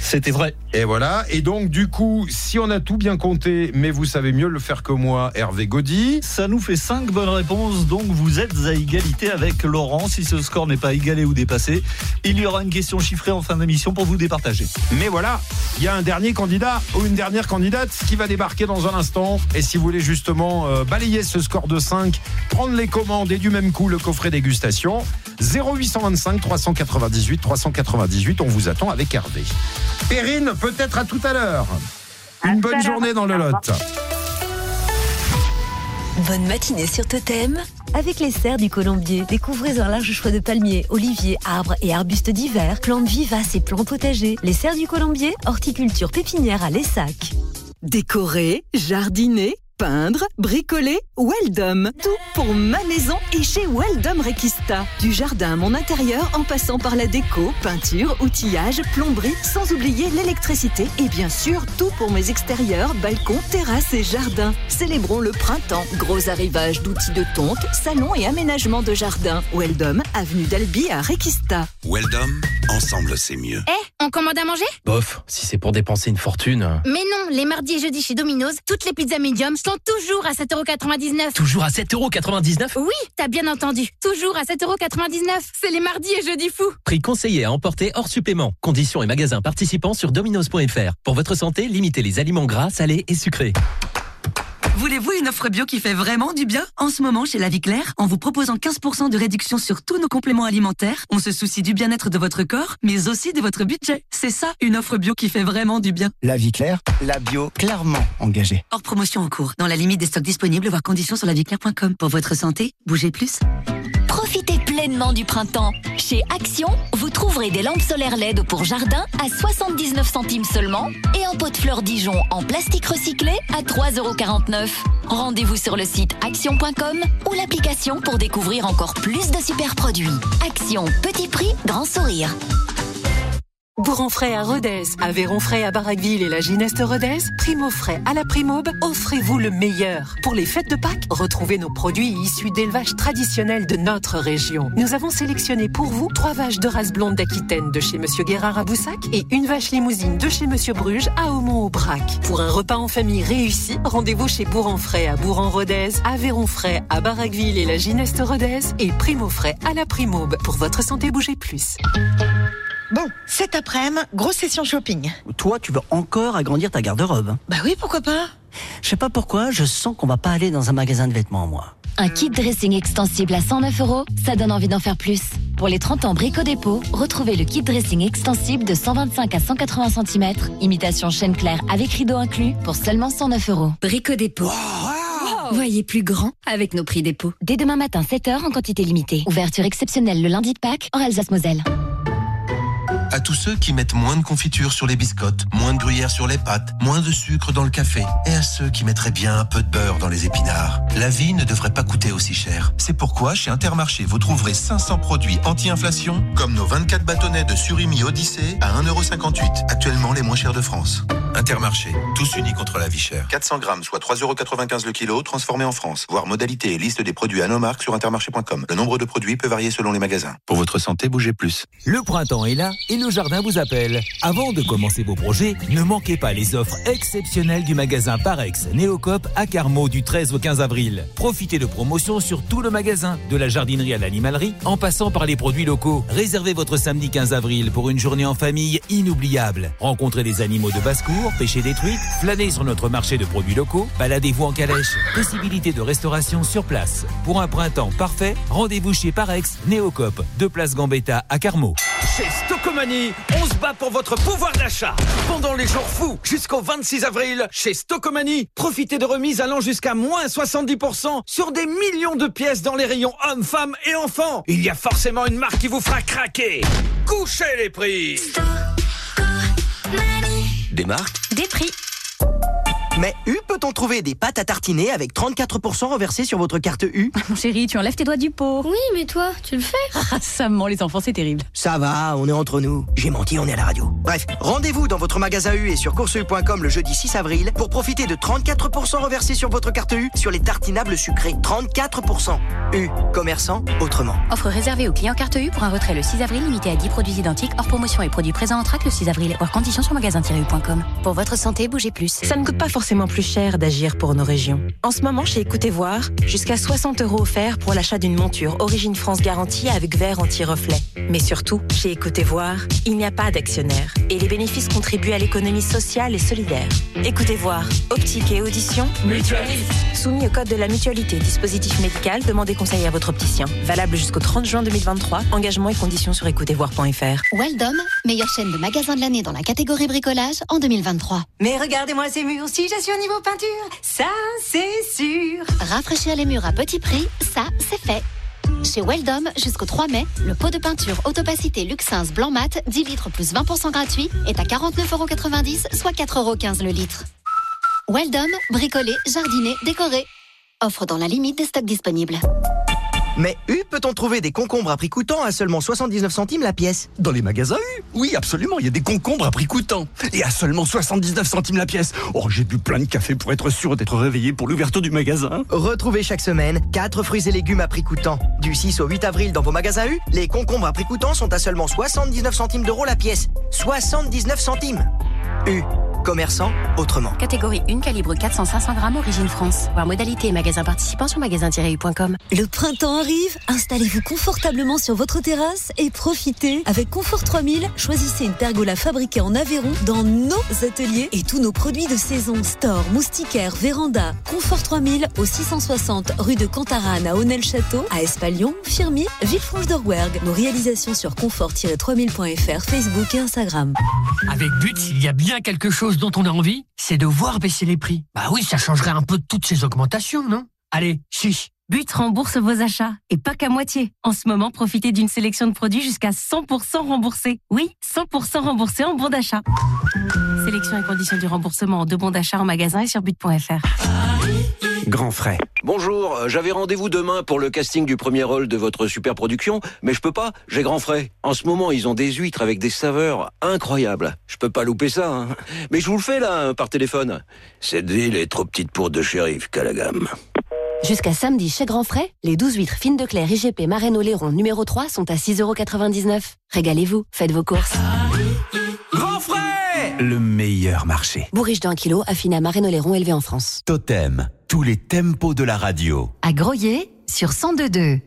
[SPEAKER 3] C'était vrai.
[SPEAKER 2] Et voilà. Et donc, du coup, si on a tout bien compté, mais vous savez mieux le faire que moi, Hervé Gaudy.
[SPEAKER 3] Ça nous fait 5 bonnes réponses, donc vous êtes à égalité avec Laurent. Si ce score n'est pas égalé ou dépassé, il y aura une question chiffrée en fin d'émission pour vous départager.
[SPEAKER 2] Mais voilà, il y a un dernier candidat ou une dernière candidate qui va débarquer dans un instant. Et si vous voulez justement euh, balayer ce score de 5, prendre les commandes et du même coup le coffret dégustation, 0825 398 398, on vous attend avec Hervé. Perrine, peut-être à tout à l'heure. Une bonne journée dans le Lot.
[SPEAKER 33] Bonne matinée sur Totem. Avec les serres du Colombier, découvrez un large choix de palmiers, oliviers, arbres et arbustes divers, plantes vivaces et plantes potagers. Les serres du Colombier, horticulture pépinière à Lessac.
[SPEAKER 15] Décorer, jardiner, peindre, bricoler, Weldom. Tout pour ma maison et chez Weldom Requista. Du jardin à mon intérieur en passant par la déco, peinture, outillage, plomberie, sans oublier l'électricité et bien sûr tout pour mes extérieurs, balcons, terrasses et jardins. Célébrons le printemps. Gros arrivage d'outils de tonte, salon et aménagement de jardin. Weldom, avenue d'Albi à Requista.
[SPEAKER 1] Weldom, ensemble c'est mieux.
[SPEAKER 21] Eh, on commande à manger?
[SPEAKER 34] Bof, si c'est pour dépenser une fortune.
[SPEAKER 21] Mais non, les mardis et jeudis chez Domino's, toutes les pizzas médium sont toujours à 7,99€.
[SPEAKER 34] Toujours à 7,99€
[SPEAKER 21] Oui, t'as bien entendu. Toujours à 7,99€. C'est les mardis et jeudis fous.
[SPEAKER 34] Prix conseillé à emporter hors supplément. Conditions et magasins participants sur dominos.fr. Pour votre santé, limitez les aliments gras, salés et sucrés.
[SPEAKER 35] Voulez-vous une offre bio qui fait vraiment du bien? En ce moment, chez La Vie Claire, en vous proposant 15% de réduction sur tous nos compléments alimentaires, on se soucie du bien-être de votre corps, mais aussi de votre budget. C'est ça, une offre bio qui fait vraiment du bien.
[SPEAKER 36] La vie claire, la bio clairement engagée.
[SPEAKER 35] Hors promotion en cours, dans la limite des stocks disponibles, voire conditions sur laviclaire.com. Pour votre santé, bougez plus.
[SPEAKER 21] Profitez pleinement du printemps. Chez Action, vous trouverez des lampes solaires LED pour jardin à 79 centimes seulement et un pot de fleurs Dijon en plastique recyclé à 3,49€. Rendez-vous sur le site action.com ou l'application pour découvrir encore plus de super produits. Action, petit prix, grand sourire.
[SPEAKER 37] Bourron frais à Rodez, Aveyron frais à Barraqueville et la Gineste Rodez, Primo frais à la Primaube, offrez-vous le meilleur. Pour les fêtes de Pâques, retrouvez nos produits issus d'élevage traditionnel de notre région. Nous avons sélectionné pour vous trois vaches de race blonde d'Aquitaine de chez Monsieur Guérard à Boussac et une vache limousine de chez Monsieur Bruges à Aumont-au-Brac. Pour un repas en famille réussi, rendez-vous chez Bourron frais à Bourron-Rodez, Aveyron frais à Barraqueville et la Gineste Rodez et Primo frais à la Primaube. Pour votre santé, bougez plus.
[SPEAKER 22] Bon, cet après-midi, grosse session shopping.
[SPEAKER 38] Toi, tu veux encore agrandir ta garde-robe.
[SPEAKER 22] Bah oui, pourquoi pas?
[SPEAKER 38] Je sais pas pourquoi, je sens qu'on va pas aller dans un magasin de vêtements, moi.
[SPEAKER 21] Un kit dressing extensible à 109 euros, ça donne envie d'en faire plus. Pour les 30 ans Brico Dépôt, retrouvez le kit dressing extensible de 125 à 180 cm, imitation chaîne claire avec rideau inclus, pour seulement 109 euros.
[SPEAKER 18] Brico Dépôt. Voyez plus grand avec nos prix dépôt.
[SPEAKER 21] Dès demain matin, 7h en quantité limitée. Ouverture exceptionnelle le lundi de Pâques en Alsace-Moselle.
[SPEAKER 39] À tous ceux qui mettent moins de confiture sur les biscottes, moins de gruyère sur les pâtes, moins de sucre dans le café, et à ceux qui mettraient bien un peu de beurre dans les épinards. La vie ne devrait pas coûter aussi cher. C'est pourquoi chez Intermarché, vous trouverez 500 produits anti-inflation, comme nos 24 bâtonnets de surimi Odyssée à 1,58€, actuellement les moins chers de France. Intermarché, tous unis contre la vie chère. 400 grammes, soit 3,95€ le kilo, transformé en France. Voir modalité et liste des produits à nos marques sur intermarché.com. Le nombre de produits peut varier selon les magasins. Pour votre santé, bougez plus.
[SPEAKER 40] Le printemps est là et le jardin vous appelle. Avant de commencer vos projets, ne manquez pas les offres exceptionnelles du magasin Parex Néocop à Carmaux du 13 au 15 avril. Profitez de promotions sur tout le magasin, de la jardinerie à l'animalerie, en passant par les produits locaux. Réservez votre samedi 15 avril pour une journée en famille inoubliable. Rencontrez des animaux de basse-cour, pêchez des truites, flânez sur notre marché de produits locaux, baladez-vous en calèche. Possibilité de restauration sur place. Pour un printemps parfait, rendez-vous chez Parex Néocop, de place Gambetta à Carmaux.
[SPEAKER 41] Chez On se bat pour votre pouvoir d'achat. Pendant les jours fous, jusqu'au 26 avril, chez Stocomanie, profitez de remises allant jusqu'à moins 70% sur des millions de pièces dans les rayons hommes, femmes et enfants. Il y a forcément une marque qui vous fera craquer. Couchez les prix
[SPEAKER 39] Des marques
[SPEAKER 18] Des prix.
[SPEAKER 13] Mais U peut-on trouver des pâtes à tartiner avec 34% reversés sur votre carte U?
[SPEAKER 18] Mon chéri, tu enlèves tes doigts du pot. Oui, mais toi, tu le fais Ah, ça ment, les enfants, c'est terrible.
[SPEAKER 13] Ça va, on est entre nous. J'ai menti, on est à la radio. Bref, rendez-vous dans votre magasin U et sur courseu.com le jeudi 6 avril pour profiter de 34% reversés sur votre carte U sur les tartinables sucrés. 34%. U, commerçant autrement.
[SPEAKER 18] Offre réservée aux clients carte U pour un retrait le 6 avril limité à 10 produits identiques hors promotion et produits présents en track le 6 avril. Voir conditions sur magasin-u.com. Pour votre santé, bougez plus.
[SPEAKER 42] Ça ne coûte pas forcément plus cher d'agir pour nos régions. En ce moment, chez Écoutez Voir, jusqu'à 60 euros offerts pour l'achat d'une monture Origine France garantie avec verre anti-reflet. Mais surtout, chez Écoutez Voir, il n'y a pas d'actionnaire et les bénéfices contribuent à l'économie sociale et solidaire. Écoutez Voir, optique et audition,
[SPEAKER 41] Mutualiste.
[SPEAKER 42] Soumis au code de la mutualité, dispositif médical, demandez conseil à votre opticien. Valable jusqu'au 30 juin 2023. Engagement et conditions sur écoutezvoir.fr.
[SPEAKER 21] Weldom, meilleure chaîne de magasins de l'année dans la catégorie bricolage en 2023.
[SPEAKER 43] Mais regardez-moi ces murs, si je au niveau peinture, ça c'est sûr.
[SPEAKER 21] Rafraîchir les murs à petit prix, ça c'est fait. Chez Weldom, jusqu'au 3 mai, le pot de peinture Autopacité Luxins Blanc Mat, 10 litres plus 20% gratuit, est à 49,90€, soit 4,15€ le litre. Weldom, bricolé, jardiné, décoré. Offre dans la limite des stocks disponibles.
[SPEAKER 13] Mais U peut-on trouver des concombres à prix coûtant à seulement 79 centimes la pièce?
[SPEAKER 44] Dans les magasins U Oui, absolument, il y a des concombres à prix coûtant. Et à seulement 79 centimes la pièce. Oh, j'ai bu plein de café pour être sûr d'être réveillé pour l'ouverture du magasin.
[SPEAKER 13] Retrouvez chaque semaine 4 fruits et légumes à prix coûtant. Du 6 au 8 avril dans vos magasins U, les concombres à prix coûtant sont à seulement 79 centimes d'euros la pièce. 79 centimes U, commerçant autrement.
[SPEAKER 18] Catégorie 1, calibre 400-500 grammes, origine France. Voir modalité et magasin participant sur magasin-u.com.
[SPEAKER 33] Le printemps arrive, installez-vous confortablement sur votre terrasse et profitez. Avec Confort 3000, choisissez une pergola fabriquée en Aveyron dans nos ateliers et tous nos produits de saison. Store, moustiquaire, véranda. Confort 3000 au 660 rue de Cantarane à Honnel-Château, à Espalion, Firmy, Villefranche-d'Orwerg. Nos réalisations sur confort-3000.fr, Facebook et Instagram.
[SPEAKER 45] Avec But, il y a bien quelque chose dont on a envie, c'est de voir baisser les prix. Bah oui, ça changerait un peu toutes ces augmentations, non? Allez, chiche
[SPEAKER 46] But rembourse vos achats et pas qu'à moitié. En ce moment, profitez d'une sélection de produits jusqu'à 100% remboursés. Oui, 100% remboursés en bon d'achat. Sélection et conditions du remboursement en deux bons d'achat en magasin et sur but.fr.
[SPEAKER 47] Grand frais. Bonjour, euh, j'avais rendez-vous demain pour le casting du premier rôle de votre super production, mais je peux pas, j'ai grand frais. En ce moment, ils ont des huîtres avec des saveurs incroyables. Je peux pas louper ça, hein. Mais je vous le fais là, par téléphone. Cette ville est trop petite pour deux shérifs, Calagam.
[SPEAKER 18] Jusqu'à samedi chez Grand Frais, les 12 huîtres fines de Claire IGP Marraine Oléron numéro 3 sont à 6,99€. Régalez-vous, faites vos courses.
[SPEAKER 41] Grand frais
[SPEAKER 1] Le meilleur marché.
[SPEAKER 18] Bourriche d'un kilo, affiné à Marraine Oléron élevé en France.
[SPEAKER 1] Totem, tous les tempos de la radio.
[SPEAKER 18] À Groyer, sur 102.2.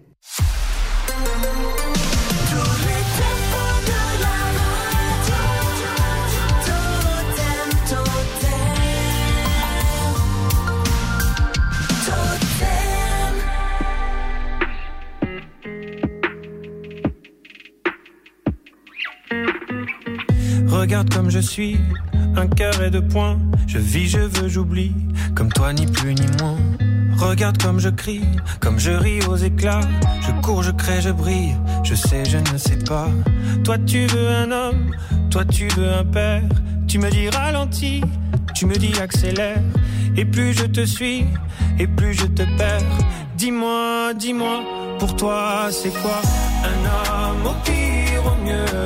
[SPEAKER 48] Regarde comme je suis, un cœur et deux points. Je vis, je veux, j'oublie, comme toi ni plus ni moins. Regarde comme je crie, comme je ris aux éclats. Je cours, je crée, je brille. Je sais, je ne sais pas. Toi, tu veux un homme, toi, tu veux un père. Tu me dis ralentis, tu me dis accélère. Et plus je te suis, et plus je te perds. Dis-moi, dis-moi, pour toi, c'est quoi? Un homme au pire, au mieux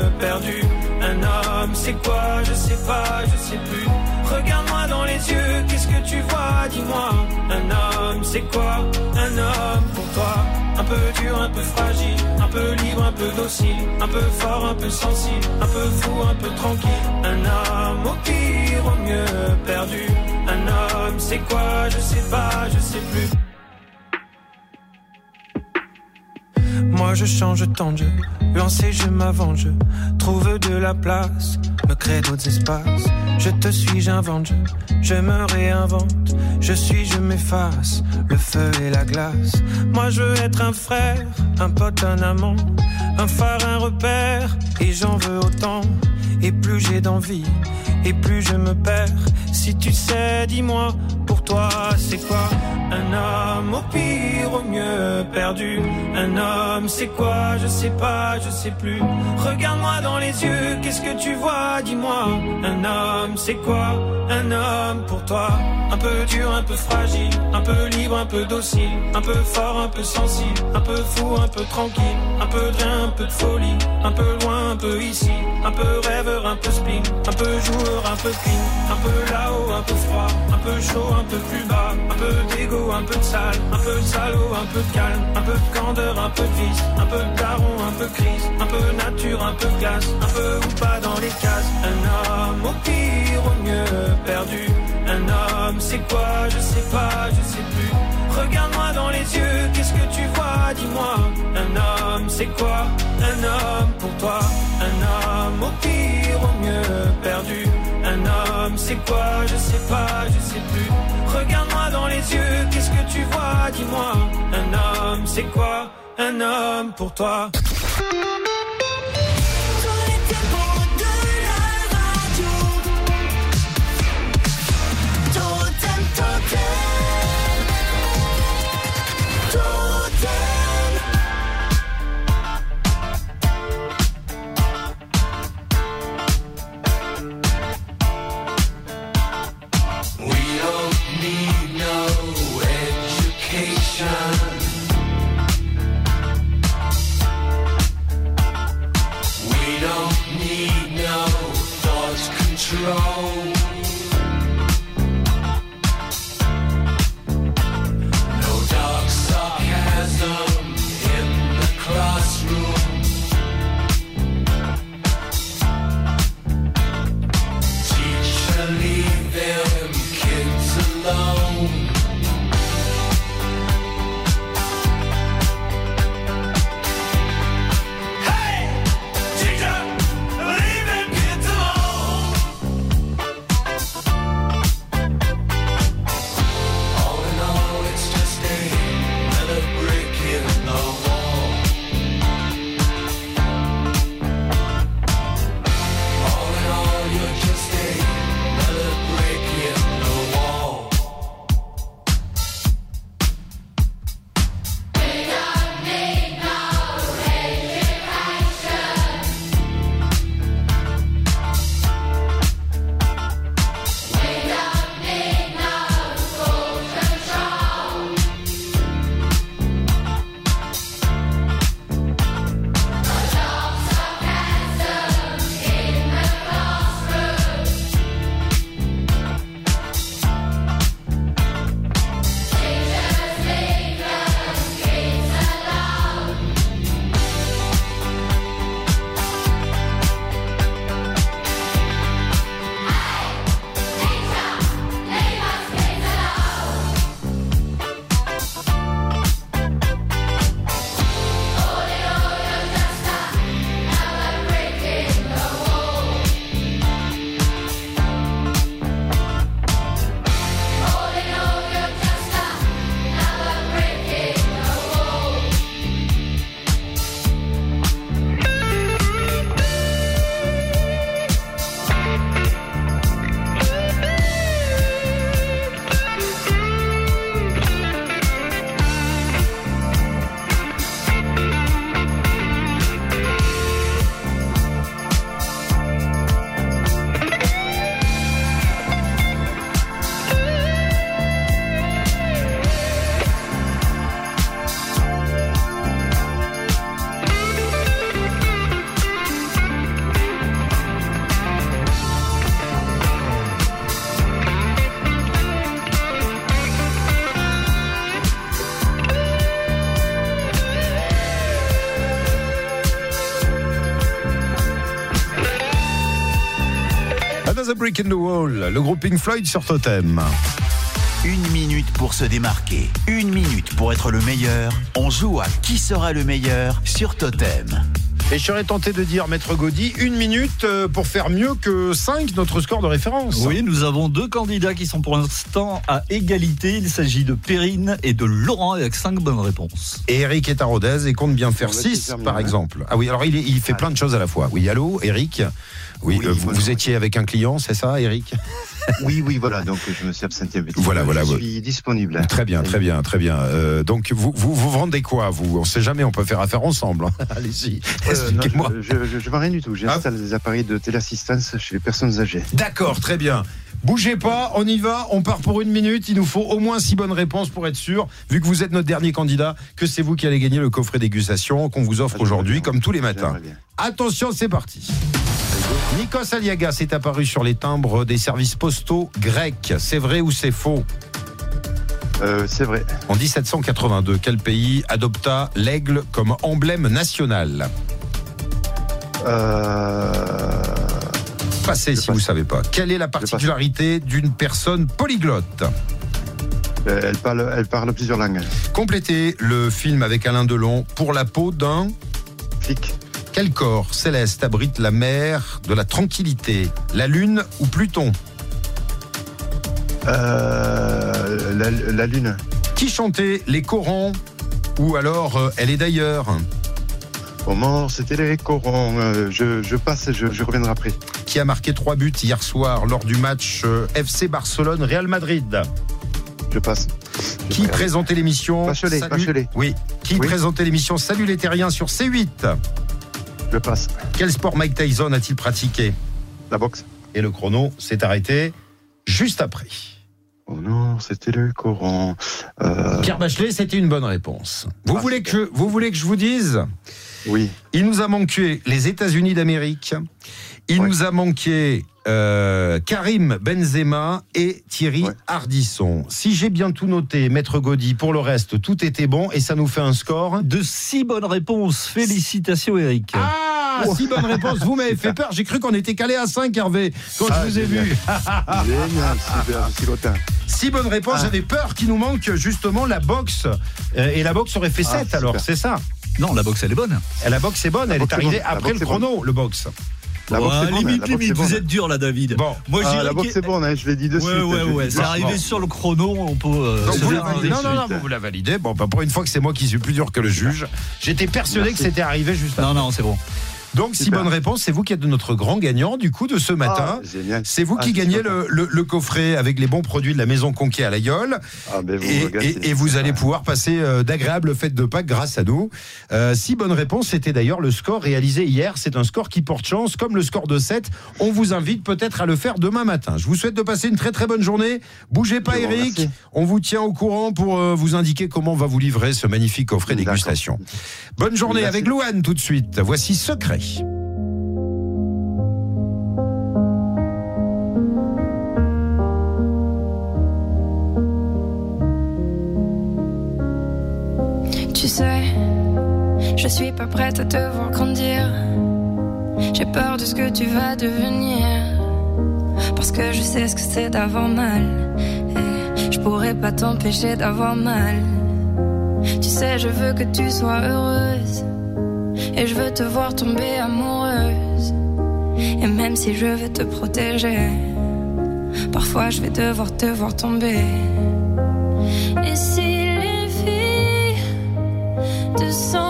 [SPEAKER 48] homme, c'est quoi? Je sais pas, je sais plus. Regarde-moi dans les yeux, qu'est-ce que tu vois? Dis-moi. Un homme, c'est quoi? Un homme pour toi un peu dur, un peu fragile, un peu libre, un peu docile, un peu fort, un peu sensible, un peu fou, un peu tranquille. Un homme au pire, au mieux perdu. Un homme, c'est quoi? Je sais pas, je sais plus. Moi je change tant de jeu, lancer je m'avance, trouve de la place, me crée d'autres espaces. Je te suis, j'invente, je, je me réinvente, je suis, je m'efface, le feu et la glace. Moi je veux être un frère, un pote, un amant, un phare, un repère, et j'en veux autant. Et plus j'ai d'envie, et plus je me perds. Si tu sais, dis-moi, pour toi c'est quoi Un homme au pire, au mieux perdu. Un homme c'est quoi Je sais pas, je sais plus. Regarde-moi dans les yeux, qu'est-ce que tu vois Dis-moi. Un homme c'est quoi Un homme pour toi. Un peu dur, un peu fragile, un peu libre, un peu docile, un peu fort, un peu sensible, un peu fou, un peu tranquille, un peu de rien, un peu de folie, un peu loin, un peu ici, un peu rêveur, un peu spin, un peu joueur, un peu clean, un peu un peu froid, un peu chaud, un peu plus bas, un peu d'ego, un peu de sale, un peu de salaud, un peu de calme, un peu de candeur, un peu de vice, un peu de daron, un peu crise, un peu nature, un peu glace, un peu ou pas dans les cases, un homme au pire, au mieux perdu, un homme c'est quoi, je sais pas, je sais plus. Regarde-moi dans les yeux, qu'est-ce que tu vois, dis-moi. Un homme, c'est quoi Un homme pour toi. C'est quoi Je sais pas, je sais plus. Regarde-moi dans les yeux, qu'est-ce que tu vois, dis-moi. Un homme, c'est quoi? Un homme pour toi.
[SPEAKER 2] Another Brick in the Wall, le groupe Pink Floyd sur Totem.
[SPEAKER 1] Une minute pour se démarquer, une minute pour être le meilleur. On joue à qui sera le meilleur sur Totem.
[SPEAKER 2] Et je serais tenté de dire, Maître Gaudy, une minute euh, pour faire mieux que 5, notre score de référence.
[SPEAKER 3] Oui, nous avons deux candidats qui sont pour l'instant à égalité. Il s'agit de Perrine et de Laurent avec cinq bonnes réponses.
[SPEAKER 2] Et Eric est à Rodez et compte bien faire
[SPEAKER 3] On va
[SPEAKER 2] 6,
[SPEAKER 3] essayer de faire
[SPEAKER 2] par
[SPEAKER 3] hein.
[SPEAKER 2] exemple. Ah oui, alors il, est- il fait plein de choses à la fois. Oui, allô, Eric? Oui, euh, vous, vous étiez avec un client, c'est ça, Eric
[SPEAKER 49] Oui, oui, voilà, donc je me suis absenté
[SPEAKER 2] Voilà, voilà,
[SPEAKER 49] Je suis disponible.
[SPEAKER 2] Très bien, très bien, très bien. Euh, donc, vous, vous, vous vendez quoi, vous? On sait jamais, on peut faire affaire ensemble. hein. Allez-y,
[SPEAKER 49] Euh,
[SPEAKER 2] expliquez-moi.
[SPEAKER 49] je, je vends rien du tout. J'installe des appareils de téléassistance chez les personnes âgées.
[SPEAKER 2] D'accord, très bien. Bougez pas, on y va, on part pour une minute. Il nous faut au moins six bonnes réponses pour être sûr, vu que vous êtes notre dernier candidat, que c'est vous qui allez gagner le coffret dégustation qu'on vous offre aujourd'hui, comme tous les matins. Attention, c'est parti. Nikos Aliagas est apparu sur les timbres des services postaux grecs. C'est vrai ou c'est faux?
[SPEAKER 49] Euh, C'est vrai.
[SPEAKER 2] En 1782, quel pays adopta l'aigle comme emblème national?
[SPEAKER 49] Euh,
[SPEAKER 2] Passez si vous ne savez pas. Quelle est la particularité d'une personne polyglotte
[SPEAKER 49] Euh, elle, parle, elle parle plusieurs langues.
[SPEAKER 2] Complétez le film avec Alain Delon pour la peau d'un
[SPEAKER 49] flic.
[SPEAKER 2] Quel corps céleste abrite la mer de la tranquillité La Lune ou Pluton
[SPEAKER 49] Euh, la, la Lune.
[SPEAKER 2] Qui chantait les Corans Ou alors euh, Elle est d'ailleurs
[SPEAKER 49] Comment C'était les corons. Euh, je, je passe, je, je reviendrai après.
[SPEAKER 2] Qui a marqué trois buts hier soir lors du match euh, FC Barcelone-Real Madrid
[SPEAKER 49] Je passe.
[SPEAKER 2] Qui présentait l'émission
[SPEAKER 49] Bachelet,
[SPEAKER 2] Salut-
[SPEAKER 49] Bachelet.
[SPEAKER 2] Oui. Qui
[SPEAKER 49] Oui.
[SPEAKER 2] présentait l'émission Salut les Terriens sur C8
[SPEAKER 49] Je passe.
[SPEAKER 2] Quel sport Mike Tyson a-t-il pratiqué?
[SPEAKER 49] La boxe.
[SPEAKER 2] Et le chrono s'est arrêté juste après.
[SPEAKER 49] Oh non, c'était le coron. Euh,
[SPEAKER 2] Pierre Bachelet, c'était une bonne réponse. Vous,
[SPEAKER 49] Ah,
[SPEAKER 2] voulez, que, vous voulez que je vous dise
[SPEAKER 49] Oui.
[SPEAKER 2] Il nous a manqué les États-Unis d'Amérique. Il nous a manqué euh, Karim Benzema et Thierry Ardisson. Si j'ai bien tout noté, Maître Gaudy, pour le reste, tout était bon et ça nous fait un score.
[SPEAKER 3] De six bonnes réponses. Félicitations, Eric.
[SPEAKER 2] Ah, six bonnes réponses. Vous m'avez fait peur. J'ai cru qu'on était calé à 5, Hervé, quand
[SPEAKER 49] Ah,
[SPEAKER 2] je vous ai vu.
[SPEAKER 49] Génial, super.
[SPEAKER 2] Six bonnes réponses.
[SPEAKER 49] Ah.
[SPEAKER 2] J'avais peur qu'il nous manque justement la boxe. Euh, et la boxe aurait fait
[SPEAKER 49] Ah,
[SPEAKER 2] 7 alors, c'est ça
[SPEAKER 3] Non, la boxe, elle est bonne.
[SPEAKER 2] Et La boxe est bonne, elle est arrivée après le chrono, le boxe.
[SPEAKER 49] La boxe
[SPEAKER 3] Ouais,
[SPEAKER 49] est bonne,
[SPEAKER 3] limite, limite, vous êtes dur là, David.
[SPEAKER 2] Bon.
[SPEAKER 3] moi,
[SPEAKER 49] Ah,
[SPEAKER 3] dirais
[SPEAKER 49] la boxe est bonne, hein, je l'ai dit de
[SPEAKER 3] Ouais,
[SPEAKER 49] suite.
[SPEAKER 3] ouais, ouais.
[SPEAKER 49] dit.
[SPEAKER 3] C'est arrivé sur le chrono, on peut. euh,
[SPEAKER 2] Donc
[SPEAKER 3] se
[SPEAKER 2] vous
[SPEAKER 3] faire
[SPEAKER 2] la
[SPEAKER 3] un
[SPEAKER 2] validez. Non, non, non, vous la validez. Bon, bah, pour une fois que c'est moi qui suis plus dur que le juge, j'étais persuadé
[SPEAKER 49] Merci.
[SPEAKER 2] que c'était arrivé juste
[SPEAKER 3] Non, non, c'est bon.
[SPEAKER 2] Donc, si bonne réponse, c'est vous qui êtes notre grand gagnant du coup de ce matin.
[SPEAKER 49] Ah, génial.
[SPEAKER 2] C'est vous
[SPEAKER 49] Ah,
[SPEAKER 2] qui gagnez le, le- le coffret avec les bons produits de la maison Conquet à l'Aïole.
[SPEAKER 49] Ah, ben, vous
[SPEAKER 2] Et,
[SPEAKER 49] regatez.
[SPEAKER 2] et- et vous allez pouvoir passer euh, d'agréables fêtes de Pâques grâce à nous. Euh, si bonne réponse, c'était d'ailleurs le score réalisé hier. C'est un score qui porte chance, comme le score de 7. On vous invite peut-être à le faire demain matin. Je vous souhaite de passer une très très bonne journée. Bougez pas, Eric. On vous tient au courant pour euh, vous indiquer comment on va vous livrer ce magnifique coffret dégustation. Bonne journée
[SPEAKER 49] Merci.
[SPEAKER 2] avec Louane tout de suite. Voici Secret.
[SPEAKER 50] Tu sais, je suis pas prête à te voir grandir. J'ai peur de ce que tu vas devenir. Parce que je sais ce que c'est d'avoir mal. Je pourrais pas t'empêcher d'avoir mal. Tu sais, je veux que tu sois heureuse. Et je veux te voir tomber amoureuse. Et même si je veux te protéger, parfois je vais devoir te voir tomber. Et si les filles te semblent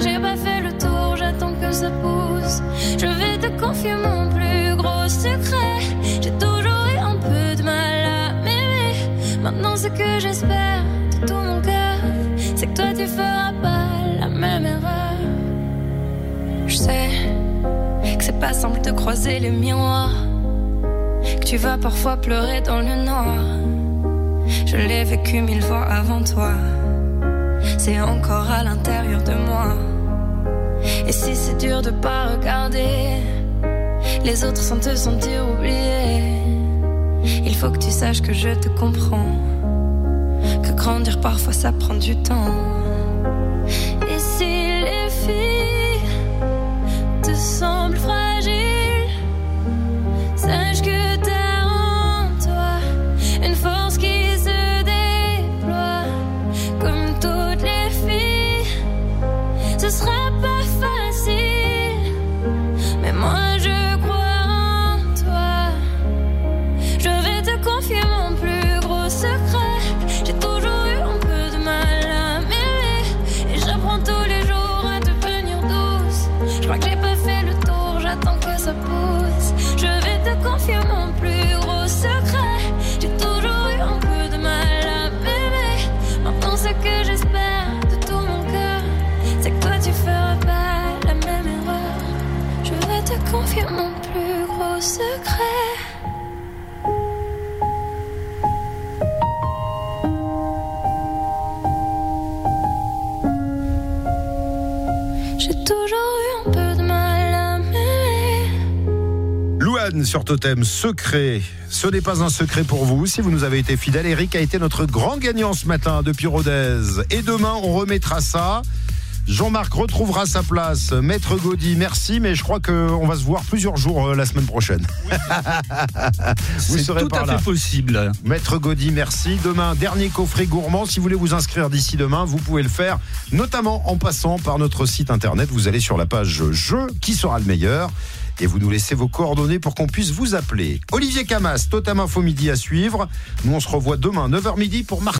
[SPEAKER 50] j'ai pas fait le tour, j'attends que ça pousse. Je vais te confier mon plus gros secret. J'ai toujours eu un peu de mal à m'aimer. Maintenant, ce que j'espère de tout mon cœur, c'est que toi tu feras pas la même erreur. Je sais que c'est pas simple de croiser les miroirs. Que tu vas parfois pleurer dans le noir. Je l'ai vécu mille fois avant toi. C'est encore à l'intérieur de moi. Si c'est dur de pas regarder les autres sans te sentir oublié, il faut que tu saches que je te comprends. Que grandir parfois ça prend du temps. Vais
[SPEAKER 2] Sur Totem, secret. Ce n'est pas un secret pour vous. Si vous nous avez été fidèles, Eric a été notre grand gagnant ce matin depuis Rodez. Et demain, on remettra ça. Jean-Marc retrouvera sa place. Maître Gaudy, merci, mais je crois qu'on va se voir plusieurs jours euh, la semaine prochaine. vous
[SPEAKER 3] C'est
[SPEAKER 2] serez
[SPEAKER 3] tout
[SPEAKER 2] par
[SPEAKER 3] à
[SPEAKER 2] là.
[SPEAKER 3] fait possible.
[SPEAKER 2] Maître Gaudy, merci. Demain, dernier coffret gourmand. Si vous voulez vous inscrire d'ici demain, vous pouvez le faire, notamment en passant par notre site internet. Vous allez sur la page Jeu, qui sera le meilleur et vous nous laissez vos coordonnées pour qu'on puisse vous appeler. Olivier Camas, Totem Info Midi à suivre. Nous, on se revoit demain, 9h midi pour Marc.